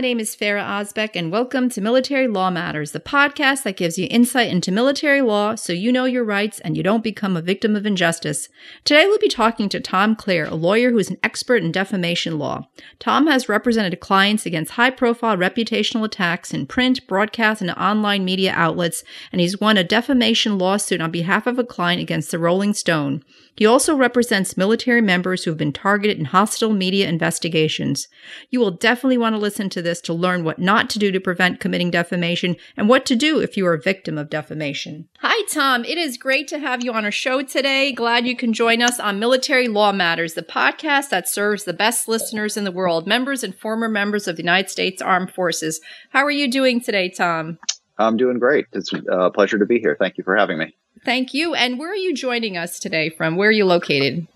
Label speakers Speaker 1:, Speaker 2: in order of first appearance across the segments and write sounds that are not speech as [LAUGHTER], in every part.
Speaker 1: my name is Ferah Ozbek, and welcome to Military Law Matters, the podcast that gives you insight into military law so you know your rights and you don't become a victim of injustice. Today, we'll be talking to Tom Clare, a lawyer who is an expert in defamation law. Tom has represented clients against high profile reputational attacks in print, broadcast, and online media outlets, and he's won a defamation lawsuit on behalf of a client against the Rolling Stone. He also represents military members who have been targeted in hostile media investigations. You will definitely want to listen to this to learn what not to do to prevent committing defamation and what to do if you are a victim of defamation. Hi, Tom. It is great to have you on our show today. Glad you can join us on Military Law Matters, the podcast that serves the best listeners in the world, members and former members of the United States Armed Forces. How are you doing today, Tom?
Speaker 2: I'm doing great. It's uh, a pleasure to be here. Thank you for having me.
Speaker 1: Thank you. And where are you joining us today from? Where are you located?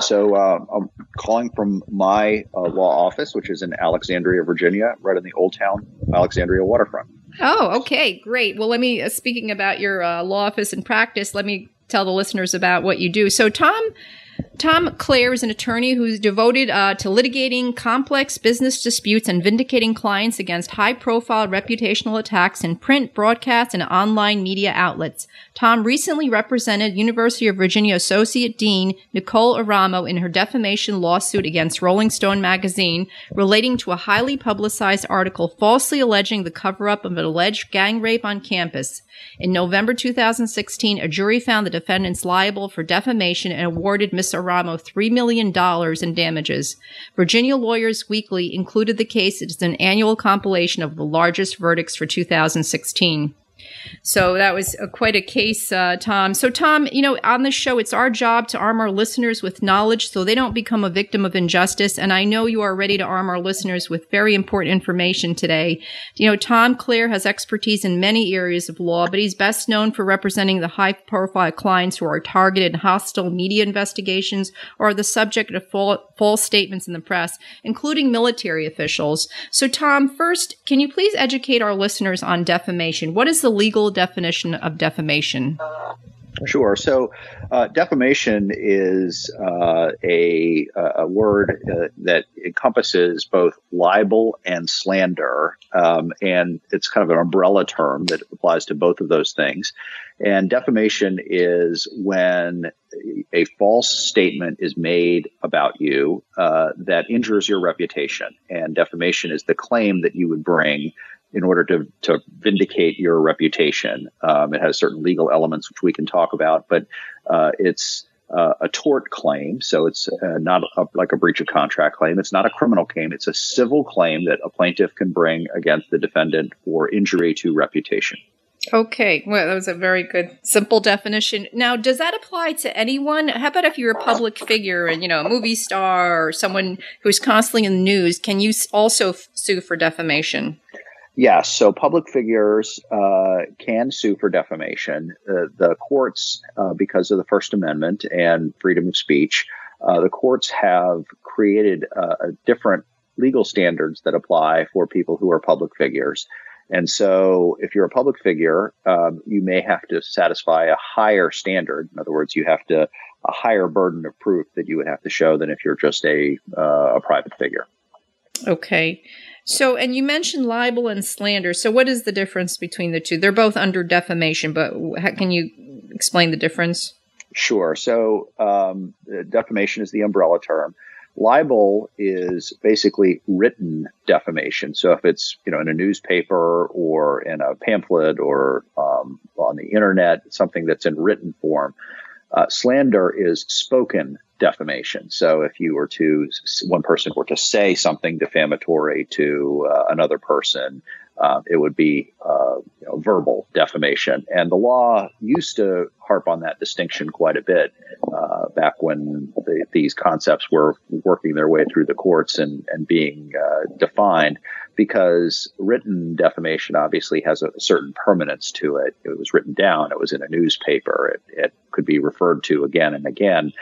Speaker 2: So uh, I'm calling from my uh, law office, which is in Alexandria, Virginia, right in the Old Town Alexandria waterfront.
Speaker 1: Oh, okay, great. Well, let me, uh, speaking about your uh, law office and practice, let me tell the listeners about what you do. So, Tom, Tom Clare is an attorney who's devoted uh, to litigating complex business disputes and vindicating clients against high profile reputational attacks in print, broadcast, and online media outlets. Tom recently represented University of Virginia Associate Dean Nicole Eramo in her defamation lawsuit against Rolling Stone magazine relating to a highly publicized article falsely alleging the cover up of an alleged gang rape on campus. In November 2016, a jury found the defendants liable for defamation and awarded Ms. Eramo $3 million in damages. Virginia Lawyers Weekly included the case as an annual compilation of the largest verdicts for 2016. So that was a, quite a case, uh, Tom. So, Tom, you know, on this show, it's our job to arm our listeners with knowledge so they don't become a victim of injustice. And I know you are ready to arm our listeners with very important information today. You know, Tom Clare has expertise in many areas of law, but he's best known for representing the high profile clients who are targeted in hostile media investigations or the subject of false statements in the press, including military officials. So, Tom, first, can you please educate our listeners on defamation? What is the legal definition of defamation?
Speaker 2: Sure. So, uh, defamation is uh, a, a word uh, that encompasses both libel and slander, um, and it's kind of an umbrella term that applies to both of those things. And defamation is when a false statement is made about you uh, that injures your reputation, and defamation is the claim that you would bring in order to, to vindicate your reputation. Um, it has certain legal elements which we can talk about, but uh, it's uh, a tort claim, so it's uh, not a, like a breach of contract claim. It's not a criminal claim. It's a civil claim that a plaintiff can bring against the defendant for injury to reputation.
Speaker 1: Okay, well, that was a very good, simple definition. Now, does that apply to anyone? How about if you're a public figure and, you know, a movie star or someone who's constantly in the news? Can you also f- sue for defamation?
Speaker 2: Yes, so public figures uh, can sue for defamation. Uh, the courts, uh, because of the First Amendment and freedom of speech, uh, the courts have created uh, different legal standards that apply for people who are public figures. And so, if you're a public figure, um, you may have to satisfy a higher standard. In other words, you have to a higher burden of proof that you would have to show than if you're just a uh, a private figure.
Speaker 1: Okay. So, and you mentioned libel and slander. So, what is the difference between the two? They're both under defamation, but can you explain the difference?
Speaker 2: Sure. So, um, defamation is the umbrella term. Libel is basically written defamation. So, if it's you know in a newspaper or in a pamphlet or um, on the internet, something that's in written form. Uh, slander is spoken defamation. So if you were to, one person were to say something defamatory to uh, another person, uh, it would be uh, you know, verbal defamation. And the law used to harp on that distinction quite a bit uh, back when the, these concepts were working their way through the courts and, and being uh, defined because written defamation obviously has a certain permanence to it. It was written down, it was in a newspaper, it, it could be referred to again and again.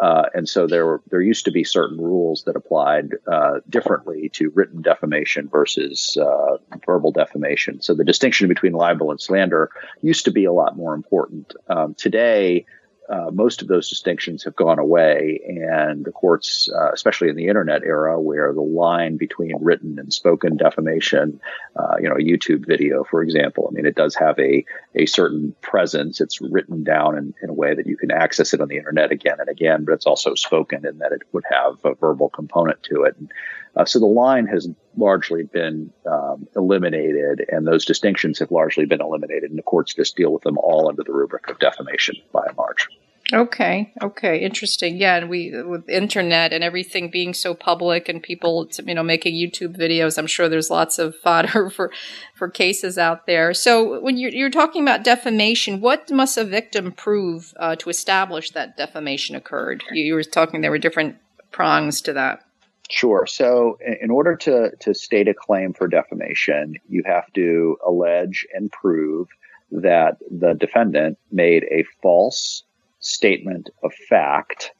Speaker 2: Uh, and so there were, there used to be certain rules that applied uh, differently to written defamation versus uh, verbal defamation. So the distinction between libel and slander used to be a lot more important. Um, today, uh, most of those distinctions have gone away, and the courts, uh, especially in the internet era, where the line between written and spoken defamation, uh, you know, a YouTube video, for example, I mean, it does have a a certain presence. It's written down in, in a way that you can access it on the internet again and again, but it's also spoken in that it would have a verbal component to it. And, uh, so the line has largely been um, eliminated, and those distinctions have largely been eliminated, and the courts just deal with them all under the rubric of defamation by and large.
Speaker 1: Okay. Okay. Interesting. Yeah. And we, with internet and everything being so public and people, you know, making YouTube videos, I'm sure there's lots of fodder [LAUGHS] for, for cases out there. So when you're, you're talking about defamation, what must a victim prove uh, to establish that defamation occurred? You, you were talking, there were different prongs to that.
Speaker 2: Sure. So, in order to, to state a claim for defamation, you have to allege and prove that the defendant made a false statement of fact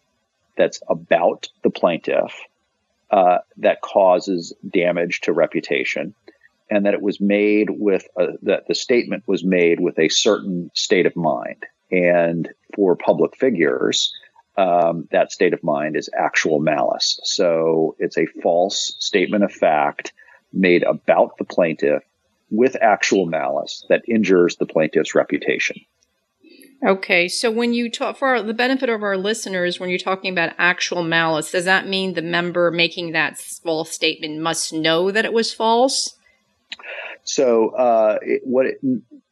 Speaker 2: that's about the plaintiff uh, that causes damage to reputation, and that it was made with a, that the statement was made with a certain state of mind. And for public figures, um, that state of mind is actual malice. So it's a false statement of fact made about the plaintiff with actual malice that injures the plaintiff's reputation.
Speaker 1: Okay, so when you talk for the benefit of our listeners, when you're talking about actual malice, does that mean the member making that false statement must know that it was false?
Speaker 2: So, uh, it, what it,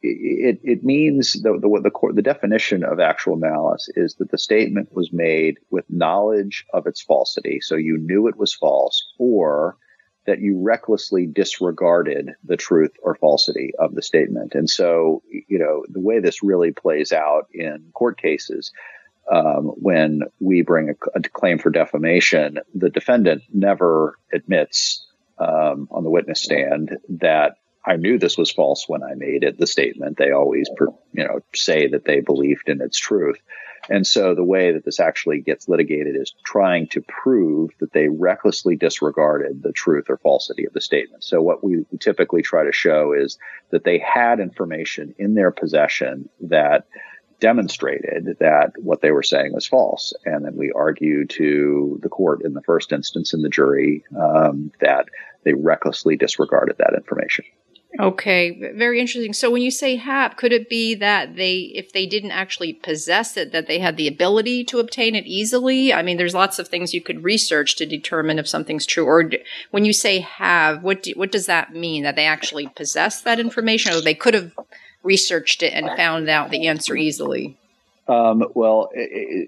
Speaker 2: it, it means the, the the the definition of actual malice is that the statement was made with knowledge of its falsity, so you knew it was false, or that you recklessly disregarded the truth or falsity of the statement. And so, you know, the way this really plays out in court cases, um, when we bring a, a, claim for defamation, the defendant never admits um, on the witness stand that I knew this was false when I made it. The statement they always, you know, say that they believed in its truth. And so the way that this actually gets litigated is trying to prove that they recklessly disregarded the truth or falsity of the statement. So what we typically try to show is that they had information in their possession that demonstrated that what they were saying was false. And then we argue to the court in the first instance in the jury um, that they recklessly disregarded that information.
Speaker 1: Okay, very interesting. So when you say have, could it be that they, if they didn't actually possess it, that they had the ability to obtain it easily? I mean, there's lots of things you could research to determine if something's true. Or do, when you say have, what do, what does that mean? That they actually possess that information, or they could have researched it and found out the answer easily?
Speaker 2: Um, well,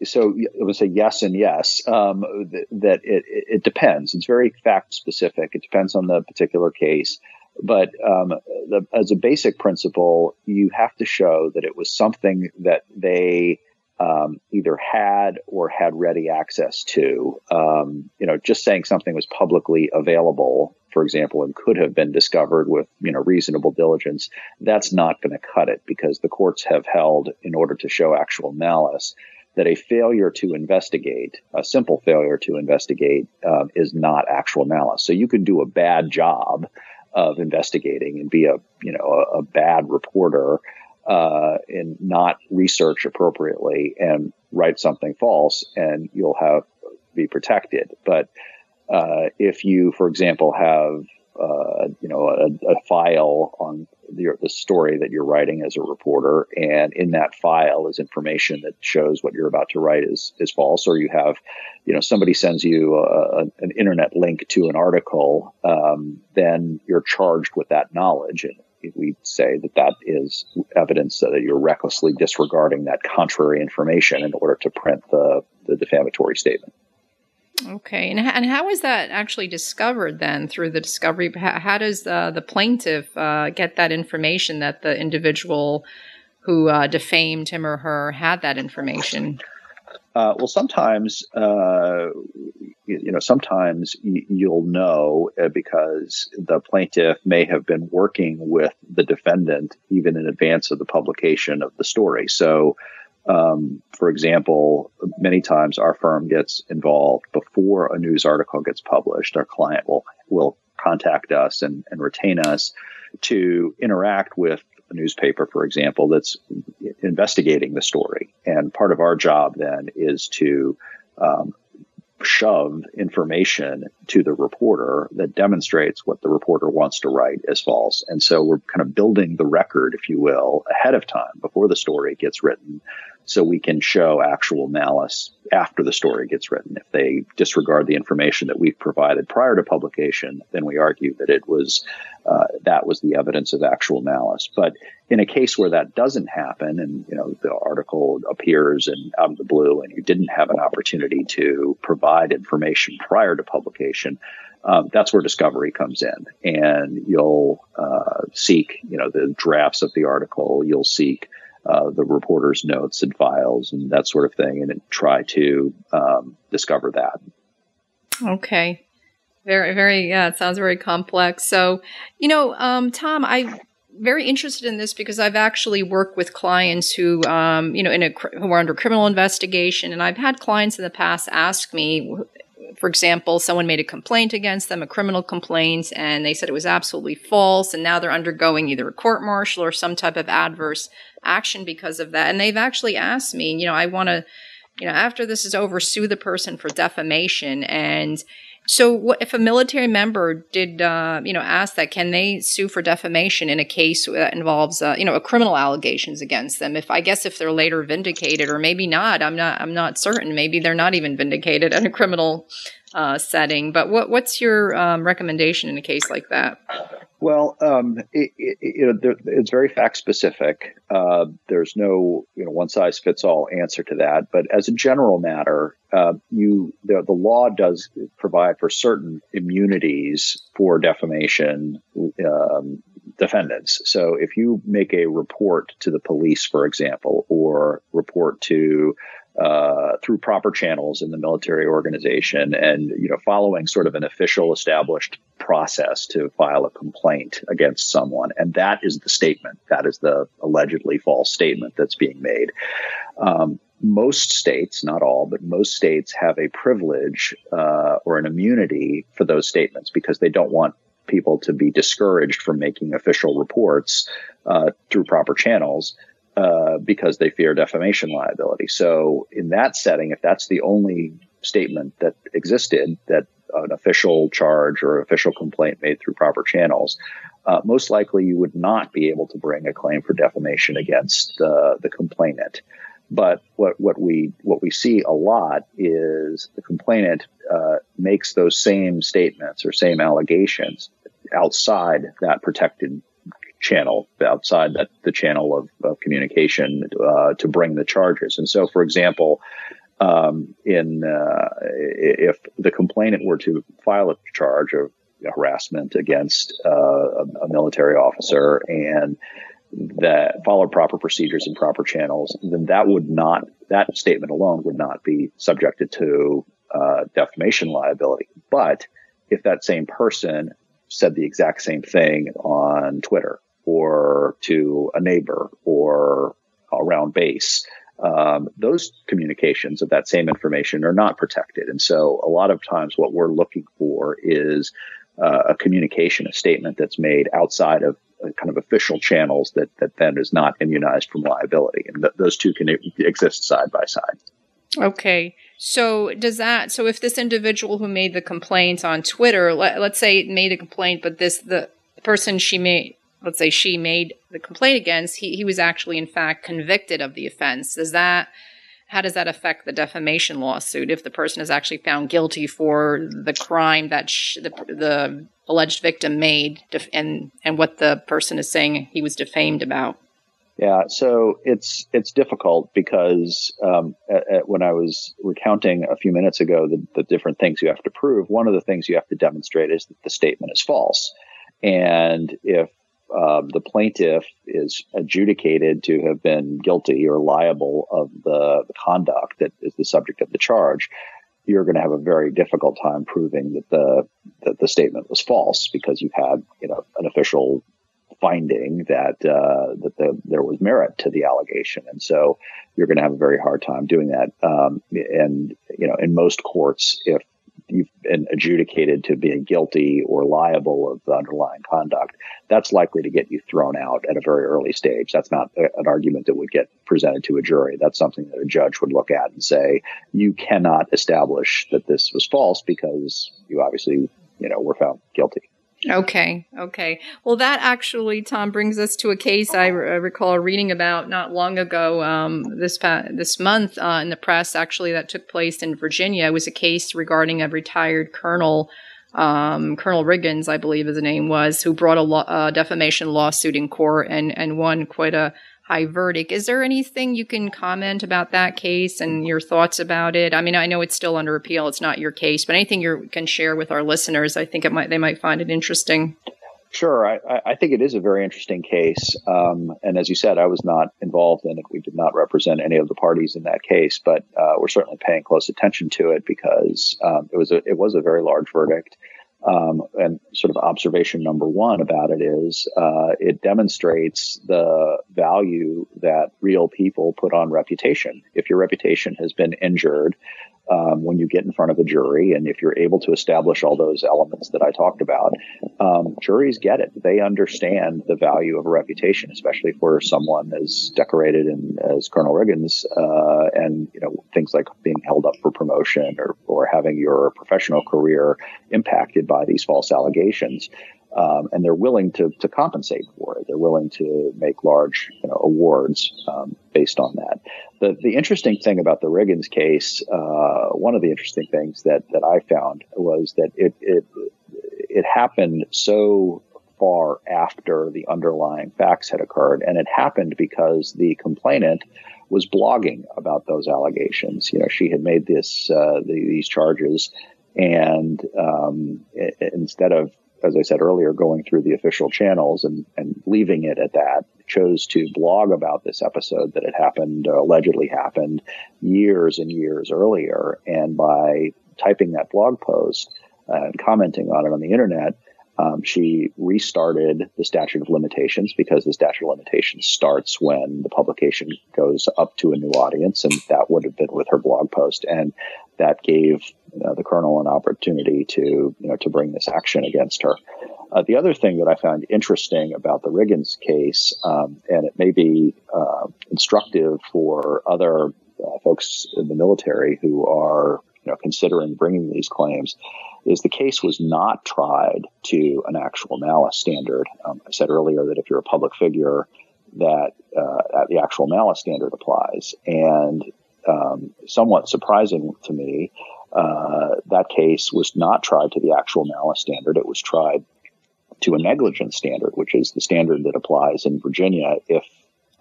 Speaker 2: so I would say yes and yes. Um, that it, it depends. It's very fact specific. It depends on the particular case. But um, the, as a basic principle, you have to show that it was something that they um, either had or had ready access to. Um, you know, just saying something was publicly available, for example, and could have been discovered with you know reasonable diligence, that's not going to cut it because the courts have held, in order to show actual malice, that a failure to investigate, a simple failure to investigate, um, is not actual malice. So you can do a bad job of investigating and be a you know a, a bad reporter uh, and not research appropriately and write something false, and you'll have be protected. But uh, if you, for example, have uh, you know a, a file on the, the, story that you're writing as a reporter, and in that file is information that shows what you're about to write is is false, or you have, you know, somebody sends you a, an internet link to an article, um, then you're charged with that knowledge, and we say that that is evidence that you're recklessly disregarding that contrary information in order to print the the defamatory statement.
Speaker 1: Okay, and and how is that actually discovered then through the discovery? How, how does uh, the plaintiff uh, get that information that the individual who uh, defamed him or her had that information?
Speaker 2: Uh, well, sometimes uh, you know, sometimes you'll know uh, because the plaintiff may have been working with the defendant even in advance of the publication of the story. So um, for example, many times our firm gets involved before a news article gets published. Our client will will contact us and, and retain us to interact with a newspaper, for example, that's investigating the story. And part of our job then is to um, shove information to the reporter that demonstrates what the reporter wants to write as false. And so we're kind of building the record, if you will, ahead of time before the story gets written so we can show actual malice after the story gets written. If they disregard the information that we've provided prior to publication, then we argue that it was uh, that was the evidence of actual malice. But in a case where that doesn't happen, and you know the article appears and out of the blue, and you didn't have an opportunity to provide information prior to publication. Um, that's where discovery comes in, and you'll uh, seek, you know, the drafts of the article. You'll seek uh, the reporter's notes and files and that sort of thing, and try to um, discover that.
Speaker 1: Okay. Very, very, yeah, it sounds very complex. So, you know, um, Tom, I'm very interested in this because I've actually worked with clients who, um, you know, in a, who are under criminal investigation. And I've had clients in the past ask me, for example, someone made a complaint against them, a criminal complaint, and they said it was absolutely false. And now they're undergoing either a court martial or some type of adverse action because of that. And they've actually asked me, you know, I want to, you know, after this is over, sue the person for defamation. And so, if a military member did, uh, you know, ask that, can they sue for defamation in a case that involves, uh, you know, a criminal allegations against them? If I guess if they're later vindicated, or maybe not, I'm not, I'm not certain. Maybe they're not even vindicated [LAUGHS] in a criminal uh, setting. But what, what's your um, recommendation in a case like that?
Speaker 2: Well, um, it, it, you know, there, it's very fact specific. Uh, there's no you know one size fits all answer to that. But as a general matter, uh, you the, the law does provide for certain immunities for defamation um, defendants. So if you make a report to the police, for example, or report to uh, through proper channels in the military organization and you know following sort of an official established process to file a complaint against someone. And that is the statement. That is the allegedly false statement that's being made. Um, most states not all but most states have a privilege uh, or an immunity for those statements because they don't want people to be discouraged from making official reports uh, through proper channels uh, because they fear defamation liability. So, in that setting, if that's the only statement that existed, that an official charge or official complaint made through proper channels, uh, most likely you would not be able to bring a claim for defamation against uh, the complainant. But what, what we what we see a lot is the complainant uh, makes those same statements or same allegations outside that protected channel outside that the channel of, of communication uh, to bring the charges. And so, for example, um, in uh, if the complainant were to file a charge of harassment against uh, a, a, military officer and that followed proper procedures and proper channels, then that would not that statement alone would not be subjected to uh, defamation liability. But if that same person said the exact same thing on Twitter or to a neighbor or around base. Um, those communications of that same information are not protected. And so a lot of times what we're looking for is uh, a communication, a statement that's made outside of uh, kind of official channels that, that then is not immunized from liability. And th- those two can exist side by side.
Speaker 1: Okay. So does that, so if this individual who made the complaint on Twitter, let, let's say made a complaint, but this, the person she made, let's say she made the complaint against, he, he was actually in fact convicted of the offense. Does that how does that affect the defamation lawsuit if the person is actually found guilty for the crime that the, the alleged victim made def- and and what the person is saying he was defamed about?
Speaker 2: Yeah, so it's it's difficult because um, at, at when I was recounting a few minutes ago the, the different things you have to prove, one of the things you have to demonstrate is that the statement is false. And if uh, the plaintiff is adjudicated to have been guilty or liable of the, conduct that is the subject of the charge, you're going to have a very difficult time proving that the that the statement was false because you've had you know an official finding that uh, that the, there was merit to the allegation, and so you're going to have a very hard time doing that. Um, and you know, in most courts, if you've been adjudicated to being guilty or liable of the underlying conduct, that's likely to get you thrown out at a very early stage. That's not a, an argument that would get presented to a jury. That's something that a judge would look at and say, you cannot establish that this was false because you obviously, you know, were found guilty.
Speaker 1: Okay, okay. Well, that actually, Tom, brings us to a case I re- recall reading about not long ago, um, this pa- this month uh, in the press. Actually, that took place in Virginia. It was a case regarding a retired colonel, um, Colonel Riggins, I believe his name was, who brought a lo- defamation lawsuit in court and and won quite a high verdict. Is there anything you can comment about that case and your thoughts about it? I mean, I know it's still under appeal; it's not your case, but anything you can share with our listeners, I think it might they might find it interesting.
Speaker 2: Sure, I, I think it is a very interesting case, um, and as you said, I was not involved in it. We did not represent any of the parties in that case, but uh, we're certainly paying close attention to it because um, it was a it was a very large verdict. Um, and sort of observation number one about it is uh, it demonstrates the value that real people put on reputation. If your reputation has been injured um, when you get in front of a jury, and if you're able to establish all those elements that I talked about, um, juries get it. They understand the value of a reputation, especially for someone as decorated and as Colonel Riggins, uh, and you know things like being held up for promotion or or having your professional career impacted by these false allegations. Um, and they're willing to, to compensate for it. They're willing to make large you know, awards um, based on that. The, the interesting thing about the Riggins case, uh, one of the interesting things that, that I found was that it, it, it happened so far after the underlying facts had occurred. And it happened because the complainant was blogging about those allegations. You know, she had made this, uh, the, these charges and um, it, instead of as I said earlier, going through the official channels and, and leaving it at that, chose to blog about this episode that had happened, uh, allegedly happened years and years earlier. And by typing that blog post uh, and commenting on it on the internet, um, she restarted the statute of limitations because the statute of limitations starts when the publication goes up to a new audience, and that would have been with her blog post, and that gave the colonel an opportunity to you know to bring this action against her. Uh, the other thing that I found interesting about the Riggins case, um, and it may be uh, instructive for other uh, folks in the military who are you know considering bringing these claims, is the case was not tried to an actual malice standard. Um, I said earlier that if you're a public figure, that uh, the actual malice standard applies. And um, somewhat surprising to me, uh, that case was not tried to the actual malice standard. It was tried to a negligence standard, which is the standard that applies in Virginia if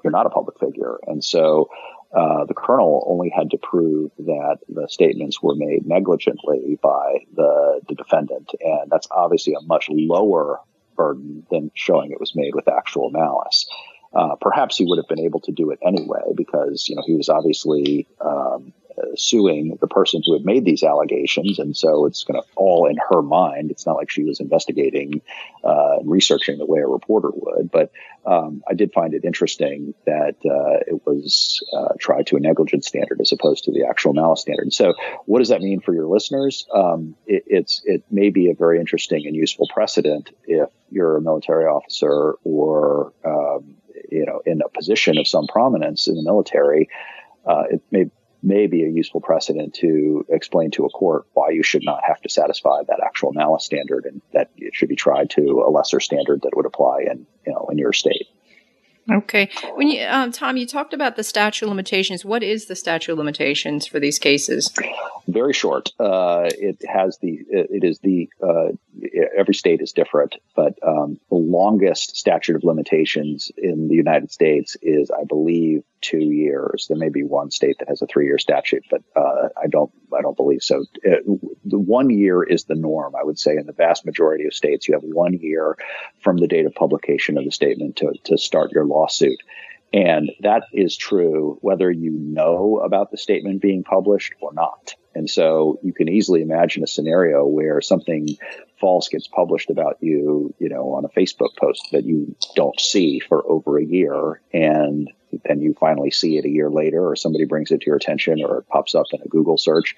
Speaker 2: you're not a public figure. And so uh, the colonel only had to prove that the statements were made negligently by the, the defendant. And that's obviously a much lower burden than showing it was made with actual malice. Uh, perhaps he would have been able to do it anyway because you know he was obviously um, suing the person who had made these allegations, and so it's going to all in her mind. It's not like she was investigating uh, and researching the way a reporter would. But um, I did find it interesting that uh, it was uh, tried to a negligence standard as opposed to the actual malice standard. So, what does that mean for your listeners? Um, it, it's it may be a very interesting and useful precedent if you're a military officer or um, you know in a position of some prominence in the military. Uh, it may may be a useful precedent to explain to a court why you should not have to satisfy that actual malice standard and that it should be tried to a lesser standard that would apply in you know in your state.
Speaker 1: Okay. When you, um, Tom, you talked about the statute of limitations. What is the statute of limitations for these cases?
Speaker 2: Very short. Uh, it has the. It is the. Uh, every state is different, but um, the longest statute of limitations in the United States is, I believe, two years. There may be one state that has a three-year statute, but uh, I don't. I don't believe so. It, uh, the one year is the norm. I would say in the vast majority of states, you have one year from the date of publication of the statement to to start your lawsuit. And that is true whether you know about the statement being published or not. And so you can easily imagine a scenario where something false gets published about you, you know, on a Facebook post that you don't see for over a year. And then you finally see it a year later, or somebody brings it to your attention, or it pops up in a Google search.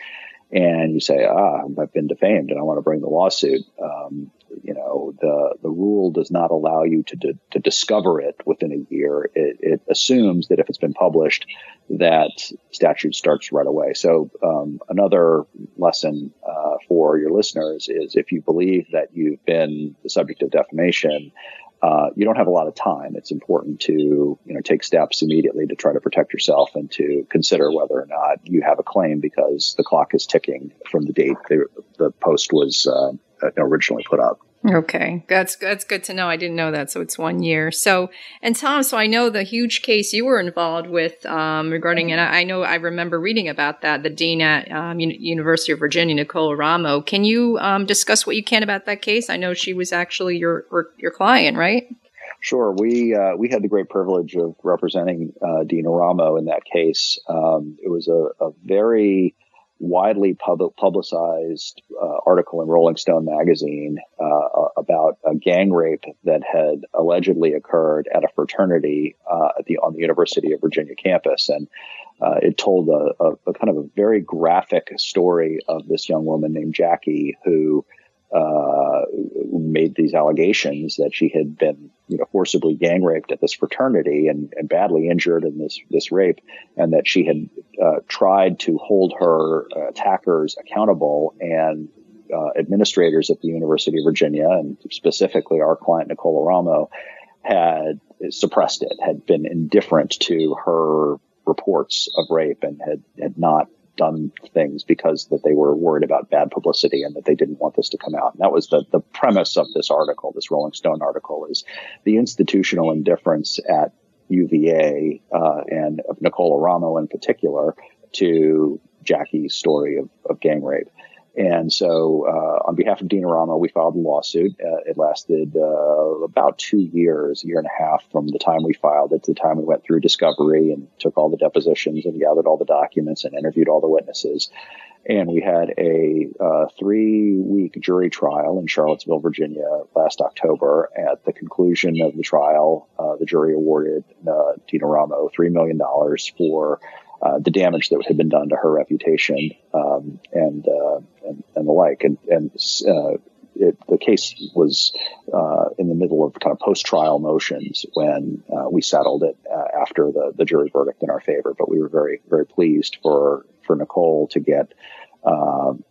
Speaker 2: and you say, ah, I've been defamed and I want to bring the lawsuit, um, you know, the, the rule does not allow you to, to, discover it within a year. It, it, assumes that if it's been published, that statute starts right away. So, um, another lesson, uh, for your listeners is if you believe that you've been the subject of defamation, uh, you don't have a lot of time. It's important to you know take steps immediately to try to protect yourself and to consider whether or not you have a claim because the clock is ticking from the date the, the post was uh, originally put up.
Speaker 1: Okay, that's that's good to know. I didn't know that, so it's one year. So, and Tom, so I know the huge case you were involved with um, regarding, and I, know I remember reading about that. The dean at um, University of Virginia, Nicole Eramo. Can you um, discuss what you can about that case? I know she was actually your your client, right?
Speaker 2: Sure. We uh, we had the great privilege of representing uh, Dean Eramo in that case. Um, it was a, a very widely pub- publicized uh, article in Rolling Stone magazine uh, about a gang rape that had allegedly occurred at a fraternity uh, at the on the University of Virginia campus, and uh, it told a, a, a, kind of a very graphic story of this young woman named Jackie who uh, made these allegations that she had been, you know, forcibly gang raped at this fraternity and, and badly injured in this this rape, and that she had uh, tried to hold her attackers accountable and. Uh, administrators at the University of Virginia, and specifically our client Nicole Eramo, had suppressed it, had been indifferent to her reports of rape, and had had not done things because that they were worried about bad publicity and that they didn't want this to come out. And that was the, the premise of this article, this Rolling Stone article is the institutional indifference at UVA, uh, and of Nicole Eramo in particular to Jackie's story of, of gang rape. And so, uh, on behalf of Dean Eramo, we filed a lawsuit. Uh, it lasted uh, about two years, a year and a half from the time we filed it to the time we went through discovery and took all the depositions and gathered all the documents and interviewed all the witnesses. And we had a uh, three week jury trial in Charlottesville, Virginia last October. At the conclusion of the trial, uh, the jury awarded uh, Dean Eramo $3 million for uh, the damage that had been done to her reputation um, and, uh, and, and the like. And and uh, it, the case was uh, in the middle of kind of post-trial motions when uh, we settled it uh, after the the jury verdict in our favor. But we were very very pleased for for Nicole to get.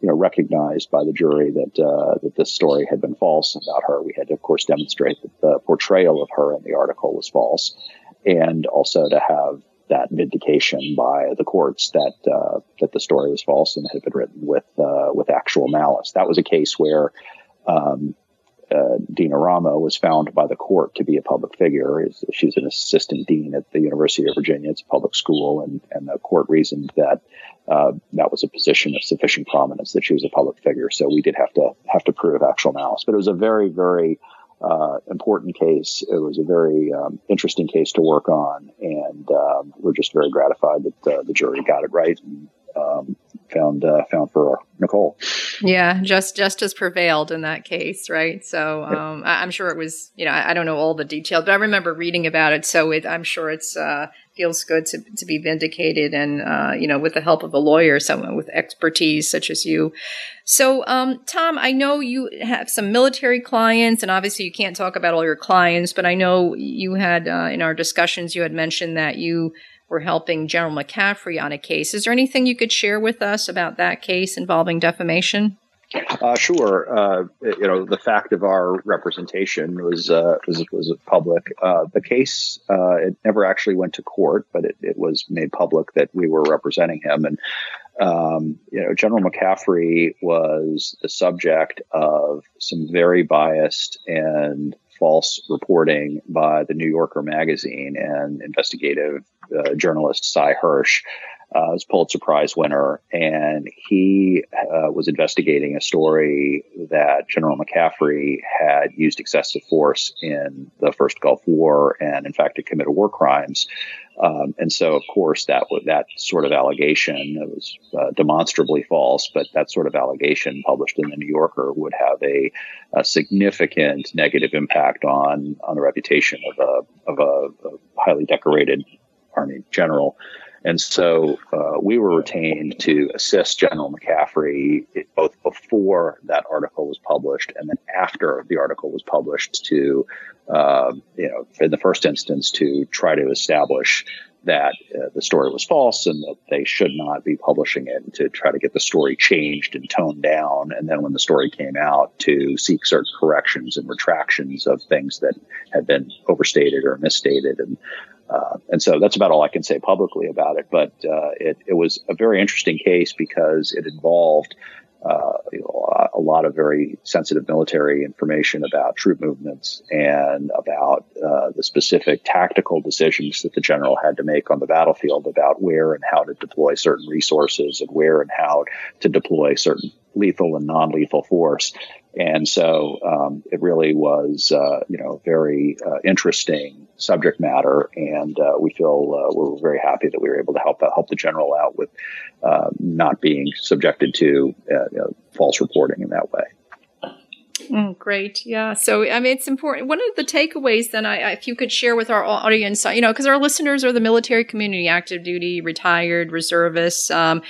Speaker 2: you know, recognized by the jury that that this story had been false about her. We had to, of course, demonstrate that the portrayal of her in the article was false, and also to have that vindication by the courts that uh, that the story was false and had been written with uh, with actual malice. That was a case where um, uh, Dean Eramo was found by the court to be a public figure. She's an assistant dean at the University of Virginia. It's a public school, and, and the court reasoned that uh, that was a position of sufficient prominence that she was a public figure. So we did have to have to prove actual malice. But it was a very very uh, important case. It was a very um, interesting case to work on, and um, we're just very gratified that uh, the jury got it right and um, found uh, found for Nicole.
Speaker 1: Yeah, just justice prevailed in that case, right? So um, I, am sure it was. You know, I, I, don't know all the details, but I remember reading about it. So it, I'm sure it's uh, feels good to, to be vindicated and, uh, you know, with the help of a lawyer, someone with expertise such as you. So, um, Tom, I know you have some military clients and obviously you can't talk about all your clients, but I know you had, uh, in our discussions, you had mentioned that you were helping General McCaffrey on a case. Is there anything you could share with us about that case involving defamation?
Speaker 2: Uh, sure. Uh, you know, the fact of our representation was uh, was, was public. Uh, the case uh, it never actually went to court, but it, it, was made public that we were representing him. And um, you know, General McCaffrey was the subject of some very biased and false reporting by the New Yorker magazine and investigative uh, journalist Sy Hersh uh, was Pulitzer Prize winner, and he uh, was investigating a story that General McCaffrey had used excessive force in the first Gulf War, and in fact had committed war crimes. Um, and so, of course, that that sort of allegation was uh, demonstrably false, but that sort of allegation published in the New Yorker would have a, a significant negative impact on on the reputation of a of a, a highly decorated Army general. And so uh, we were retained to assist General McCaffrey both before that article was published and then after the article was published to, uh, you know, in the first instance, to try to establish that uh, the story was false and that they should not be publishing it to try to get the story changed and toned down. And then when the story came out, to seek certain corrections and retractions of things that had been overstated or misstated. And uh, and so that's about all I can say publicly about it. But uh, it, it was a very interesting case because it involved uh, you know, a lot of very sensitive military information about troop movements and about uh, the specific tactical decisions that the general had to make on the battlefield about where and how to deploy certain resources and where and how to deploy certain lethal and non-lethal force. And so um, it really was, uh, you know, very uh, interesting subject matter, and uh, we feel uh, we're very happy that we were able to help help the general out with uh, not being subjected to uh, you know, false reporting in that way.
Speaker 1: Mm, great. Yeah. So, I mean, it's important. One of the takeaways then, I, if you could share with our audience, you know, because our listeners are the military community, active duty, retired, reservists. Um,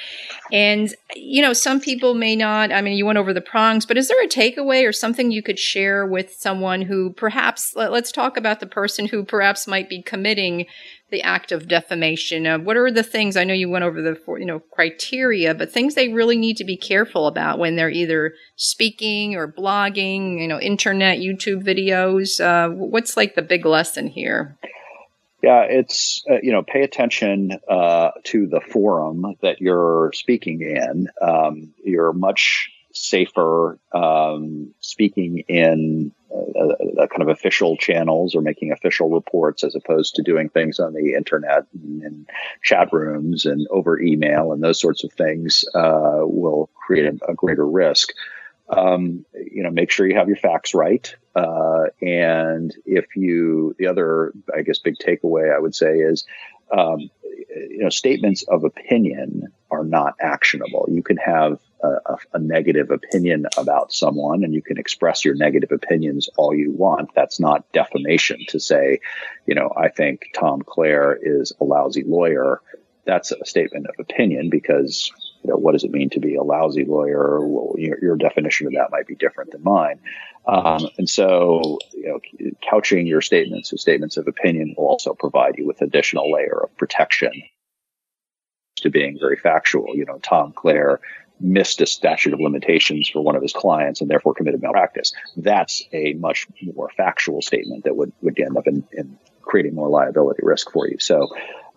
Speaker 1: and, you know, some people may not, I mean, you went over the prongs, but is there a takeaway or something you could share with someone who perhaps, let, us talk about the person who perhaps might be committing the act of defamation? Uh, what are the things? I know you went over the you know criteria, but things they really need to be careful about when they're either speaking or blogging, you know, internet, YouTube videos. Uh, what's like the big lesson here?
Speaker 2: Yeah, it's uh, you know pay attention uh, to the forum that you're speaking in. Um, you're much safer um, speaking in uh, kind of official channels or making official reports as opposed to doing things on the internet and, and chat rooms and over email and those sorts of things uh, will create a, a greater risk. Um, you know, make sure you have your facts right. Uh, and if you, the other, I guess, big takeaway I would say is, um, you know, statements of opinion are not actionable. You can have a, a, negative opinion about someone and you can express your negative opinions all you want. That's not defamation to say, you know, I think Tom Clare is a lousy lawyer. That's a statement of opinion because, you know, what does it mean to be a lousy lawyer? Well, your, your definition of that might be different than mine. Um, and so, you know, couching your statements with statements of opinion will also provide you with additional layer of protection to being very factual. You know, Tom Clare missed a statute of limitations for one of his clients and therefore committed malpractice. That's a much more factual statement that would, would end up in, in creating more liability risk for you. So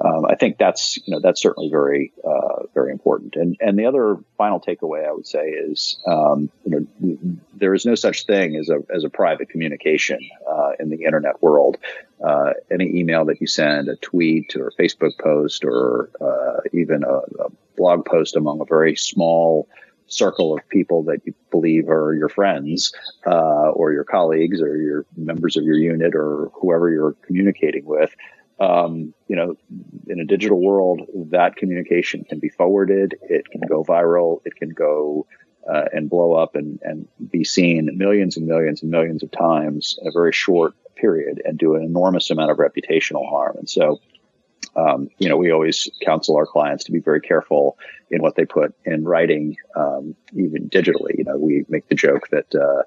Speaker 2: um, I think that's you know that's certainly very uh, very important. And and the other final takeaway I would say is um, you know there is no such thing as a as a private communication uh, in the internet world. Uh, any email that you send, a tweet or a Facebook post, or uh, even a, a blog post among a very small circle of people that you believe are your friends uh, or your colleagues or your members of your unit or whoever you're communicating with. Um, you know, in a digital world, that communication can be forwarded. It can go viral. It can go uh, and blow up and, and be seen millions and millions and millions of times in a very short period and do an enormous amount of reputational harm. And so, um, you know, we always counsel our clients to be very careful in what they put in writing, um, even digitally. You know, we make the joke that uh,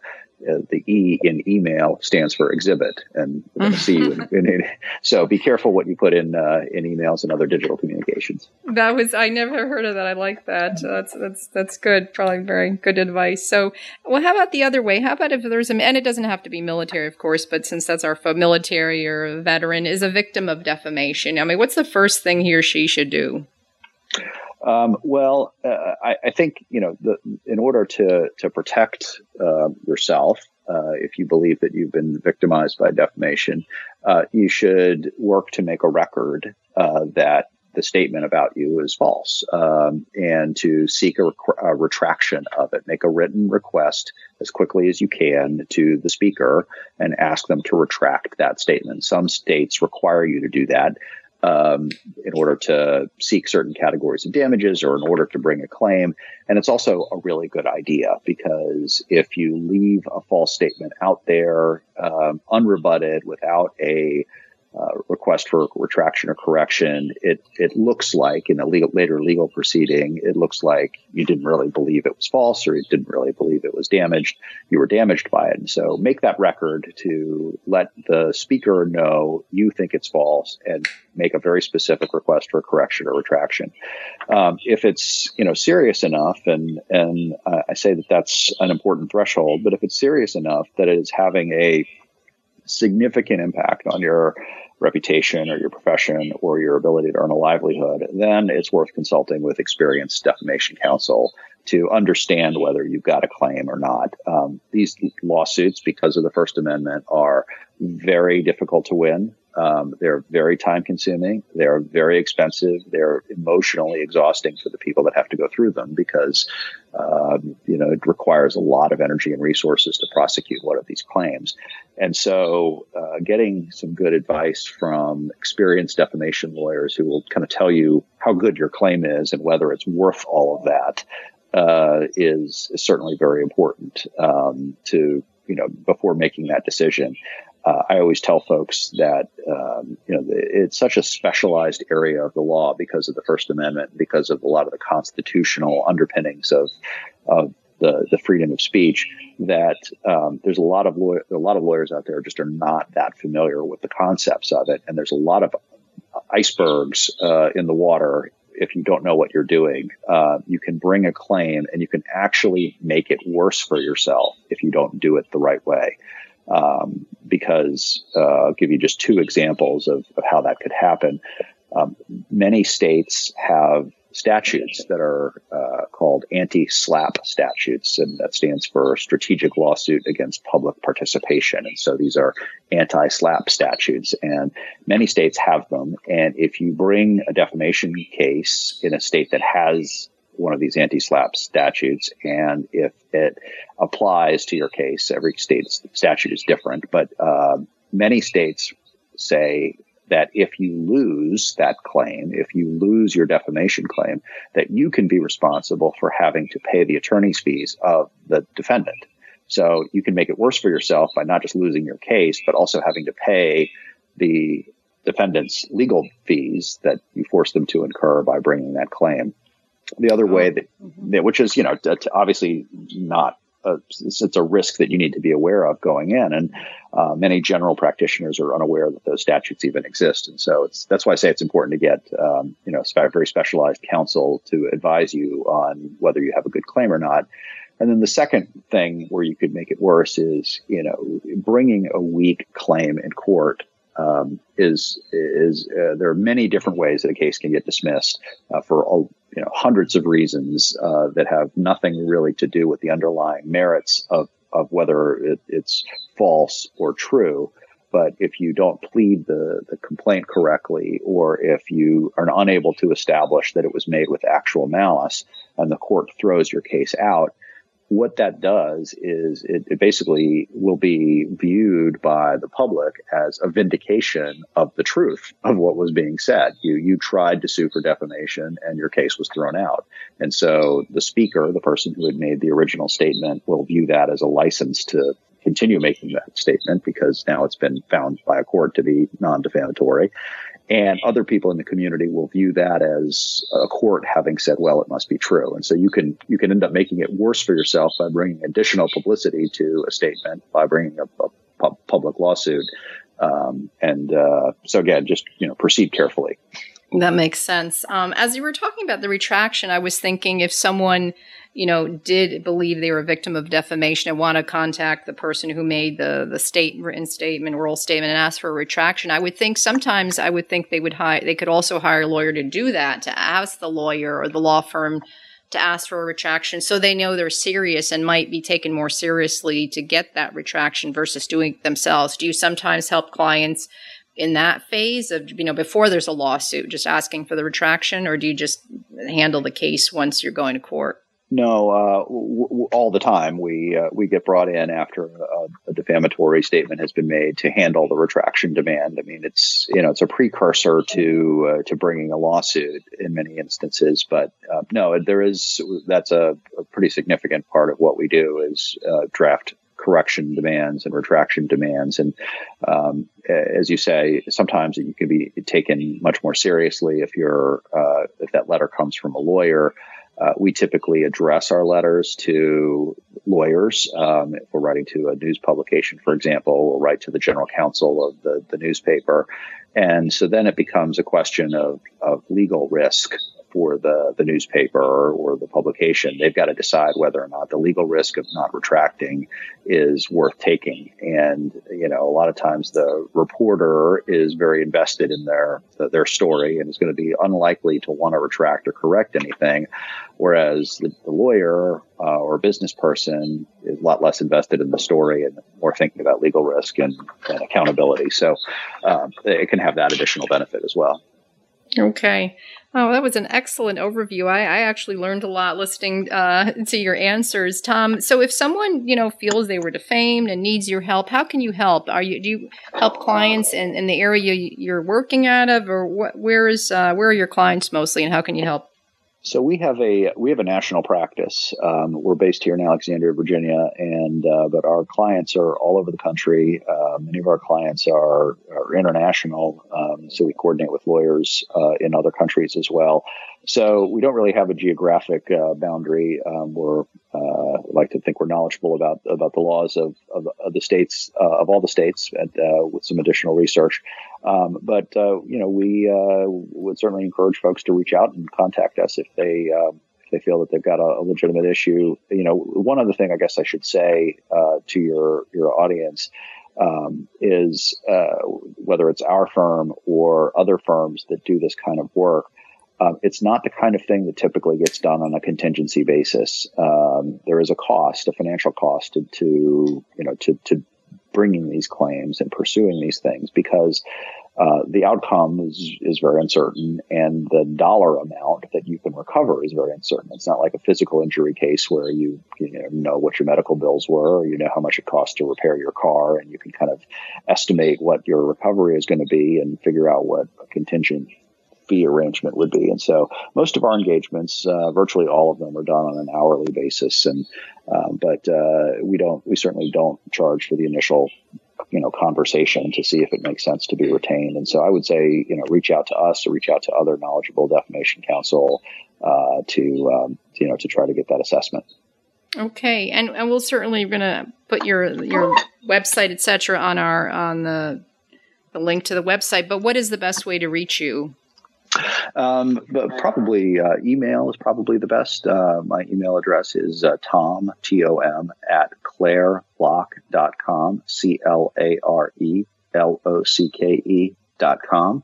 Speaker 2: uh, the E in email stands for exhibit, and see you. In, [LAUGHS] in, in, so be careful what you put in uh, in emails and other digital communications.
Speaker 1: That was I never heard of that. I like that. That's that's that's good. Probably very good advice. So, well, how about the other way? How about if there's a and it doesn't have to be military, of course, but since that's our military or veteran is a victim of defamation. I mean, what's the first thing he or she should do?
Speaker 2: Um, well, uh, I, I, think you know, the, in order to to protect uh, yourself, uh, if you believe that you've been victimized by defamation, uh, you should work to make a record uh, that the statement about you is false, um, and to seek a, a, retraction of it. Make a written request as quickly as you can to the speaker and ask them to retract that statement. Some states require you to do that um, in order to seek certain categories of damages or in order to bring a claim. And it's also a really good idea because if you leave a false statement out there um, unrebutted without a uh, request for retraction or correction, it it looks like in a legal, later legal proceeding, it looks like you didn't really believe it was false or you didn't really believe it was damaged. You were damaged by it, and so make that record to let the speaker know you think it's false and make a very specific request for correction or retraction. Um, if it's you know serious enough, and and uh, I say that that's an important threshold, but if it's serious enough that it is having a significant impact on your reputation or your profession or your ability to earn a livelihood, then it's worth consulting with experienced defamation counsel to understand whether you've got a claim or not. Um, these lawsuits, because of the First Amendment, are very difficult to win. Um, they're very time consuming. They're very expensive. They're emotionally exhausting for the people that have to go through them because, um, you know, it requires a lot of energy and resources to prosecute one of these claims. And so, uh, getting some good advice from experienced defamation lawyers who will kind of tell you how good your claim is and whether it's worth all of that uh, is, is certainly very important um, to you know before making that decision uh, I always tell folks that um, you know it's such a specialized area of the law because of the First Amendment, because of a lot of the constitutional underpinnings of of the, the freedom of speech. That um, there's a lot of a lot of lawyers out there just are not that familiar with the concepts of it, and there's a lot of icebergs uh, in the water. If you don't know what you're doing, uh, you can bring a claim and you can actually make it worse for yourself if you don't do it the right way um, because uh, I'll give you just two examples of, of how that could happen. Um, many states have statutes that are uh, called anti-SLAPP statutes, and that stands for Strategic Lawsuit Against Public Participation. And so these are anti-SLAPP statutes, and many states have them. And if you bring a defamation case in a state that has one of these anti-SLAPP statutes. And if it applies to your case, every state's statute is different, but uh, many states say that if you lose that claim, if you lose your defamation claim, that you can be responsible for having to pay the attorney's fees of the defendant. So you can make it worse for yourself by not just losing your case, but also having to pay the defendant's legal fees that you force them to incur by bringing that claim. The other way that, mm-hmm. which is, you know, obviously not a, it's a risk that you need to be aware of going in. And uh, many general practitioners are unaware that those statutes even exist. And so it's, that's why I say it's important to get, um, you know, very specialized counsel to advise you on whether you have a good claim or not. And then the second thing where you could make it worse is, you know, bringing a weak claim in court um, is is uh, there are many different ways that a case can get dismissed uh, for all, you know hundreds of reasons uh, that have nothing really to do with the underlying merits of of whether it, it's false or true. But if you don't plead the, the complaint correctly, or if you are unable to establish that it was made with actual malice, and the court throws your case out, what that does is it, it, basically will be viewed by the public as a vindication of the truth of what was being said. You you tried to sue for defamation and your case was thrown out. And so the speaker, the person who had made the original statement, will view that as a license to continue making that statement because now it's been found by a court to be non-defamatory. And other people in the community will view that as a court having said, well, it must be true. And so you can, you can end up making it worse for yourself by bringing additional publicity to a statement, by bringing a, a public lawsuit. Um, and, uh, so again, just, you know, proceed carefully.
Speaker 1: That makes sense. Um, as you were talking about the retraction, I was thinking if someone you know, did believe they were a victim of defamation and want to contact the person who made the the state written statement, oral statement, and ask for a retraction, I would think sometimes I would think they would hire they could also hire a lawyer to do that to ask the lawyer or the law firm to ask for a retraction so they know they're serious and might be taken more seriously to get that retraction versus doing it themselves. Do you sometimes help clients in that phase of you know before there's a lawsuit just asking for the retraction or do you just handle the case once you're going to court?
Speaker 2: No, uh, w- w- all the time we uh, we get brought in after a, a, defamatory statement has been made to handle the retraction demand. I mean, it's you know it's a precursor to uh, to bringing a lawsuit in many instances, but uh, no, there is that's a, a, pretty significant part of what we do is uh, draft correction demands and retraction demands. And um, as you say, sometimes you can be taken much more seriously if you're uh, if that letter comes from a lawyer. Uh, we typically address our letters to lawyers. Um, if we're writing to a news publication, for example, we'll write to the general counsel of the, the newspaper. And so then it becomes a question of, of legal risk for the, the newspaper or, or, the publication. They've got to decide whether or not the legal risk of not retracting is worth taking. And, you know, a lot of times the reporter is very invested in their, their story and is going to be unlikely to want to retract or correct anything. Whereas the, the lawyer uh, or business person is a lot less invested in the story and more thinking about legal risk and, and accountability. So um, it can have that additional benefit as well.
Speaker 1: Okay. Oh, that was an excellent overview. I, I actually learned a lot listening uh, to your answers, Tom. So, if someone you know feels they were defamed and needs your help, how can you help? Are you do you help clients in, in the area you're working out of, or what, where is uh, where are your clients mostly, and how can you help?
Speaker 2: So we have a we have a national practice. Um, we're based here in Alexandria, Virginia, and uh, but our clients are all over the country. Uh, many of our clients are, are international, um, so we coordinate with lawyers uh, in other countries as well. So we don't really have a geographic uh, boundary. Um, we're uh, like to think we're knowledgeable about about the laws of of, of the states uh, of all the states, and, uh, with some additional research. Um, but uh, you know, we uh, would certainly encourage folks to reach out and contact us if they if they feel that they've got a, a, legitimate issue. You know, one other thing I guess I should say to your your audience. Um, is whether it's our firm or other firms that do this kind of work, um, it's not the kind of thing that typically gets done on a contingency basis. Um, there is a cost, a financial cost to, to you know, to, to bringing these claims and pursuing these things because uh, the outcome is is very uncertain, and the dollar amount that you can recover is very uncertain. It's not like a physical injury case where you you know, know what your medical bills were, or you know how much it costs to repair your car, and you can kind of estimate what your recovery is going to be and figure out what a contingent fee arrangement would be. And so most of our engagements, uh, virtually all of them, are done on an hourly basis. And um, but uh, we don't, we certainly don't charge for the initial, you know, conversation to see if it makes sense to be retained. And so I would say, you know, reach out to us or reach out to other knowledgeable defamation counsel uh, to, um, you know, to try to get that assessment.
Speaker 1: Okay, and and we'll certainly going to put your your website, etc., on our on the the link to the website. But what is the best way to reach you?
Speaker 2: Um, but probably uh, email is probably the best. Uh, my email address is uh, tom, T O M, at clarelocke.com, C L A R E L O C K E dot com.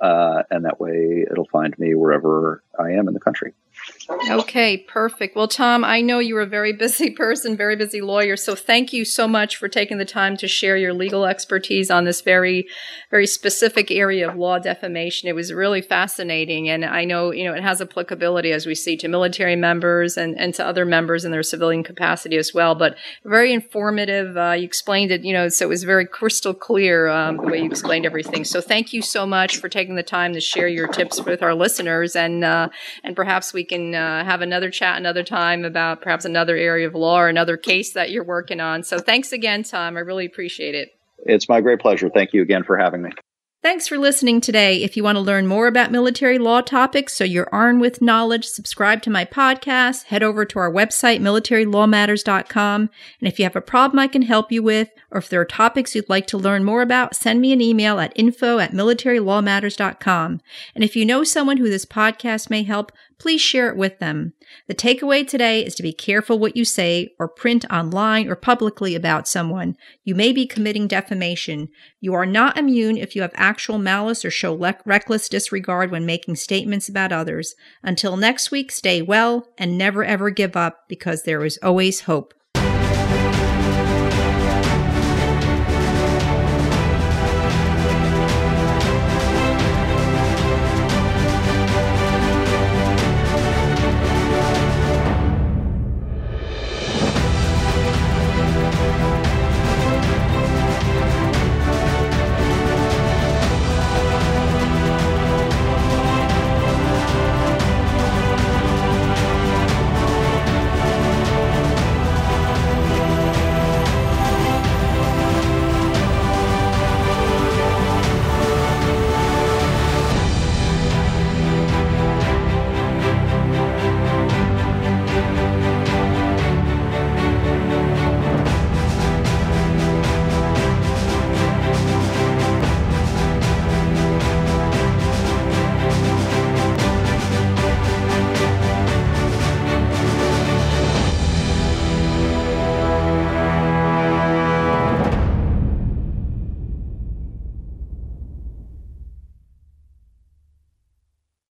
Speaker 2: Uh, and that way it'll find me wherever I am in the country.
Speaker 1: Okay, perfect. Well, Tom, I know you're a very [LAUGHS] busy person, very busy lawyer. So thank you so much for taking the time to share your legal expertise on this very, very specific area of law defamation. It was really fascinating. And I know, you know, it has applicability, as we see, to military members and, and to other members in their civilian capacity as well. But very informative. Uh, you explained it, you know, so it was very crystal clear um, the way you explained everything. So thank you so much for taking the time to share your tips with our listeners. And, uh, and perhaps we can uh, have another chat another time about perhaps another area of law or another case that you're working on. So thanks again, Tom. I really appreciate it.
Speaker 2: It's my great pleasure. Thank you again for having me.
Speaker 1: Thanks for listening today. If you want to learn more about military law topics so you're armed with knowledge, subscribe to my podcast, head over to our website, militarylawmatters.com. And if you have a problem I can help you with, or if there are topics you'd like to learn more about, send me an email at info at militarylawmatters.com. And if you know someone who this podcast may help, please share it with them. The takeaway today is to be careful what you say or print online or publicly about someone. You may be committing defamation. You are not immune if you have actual malice or show le- reckless disregard when making statements about others. Until next week, stay well and never ever give up because there is always hope.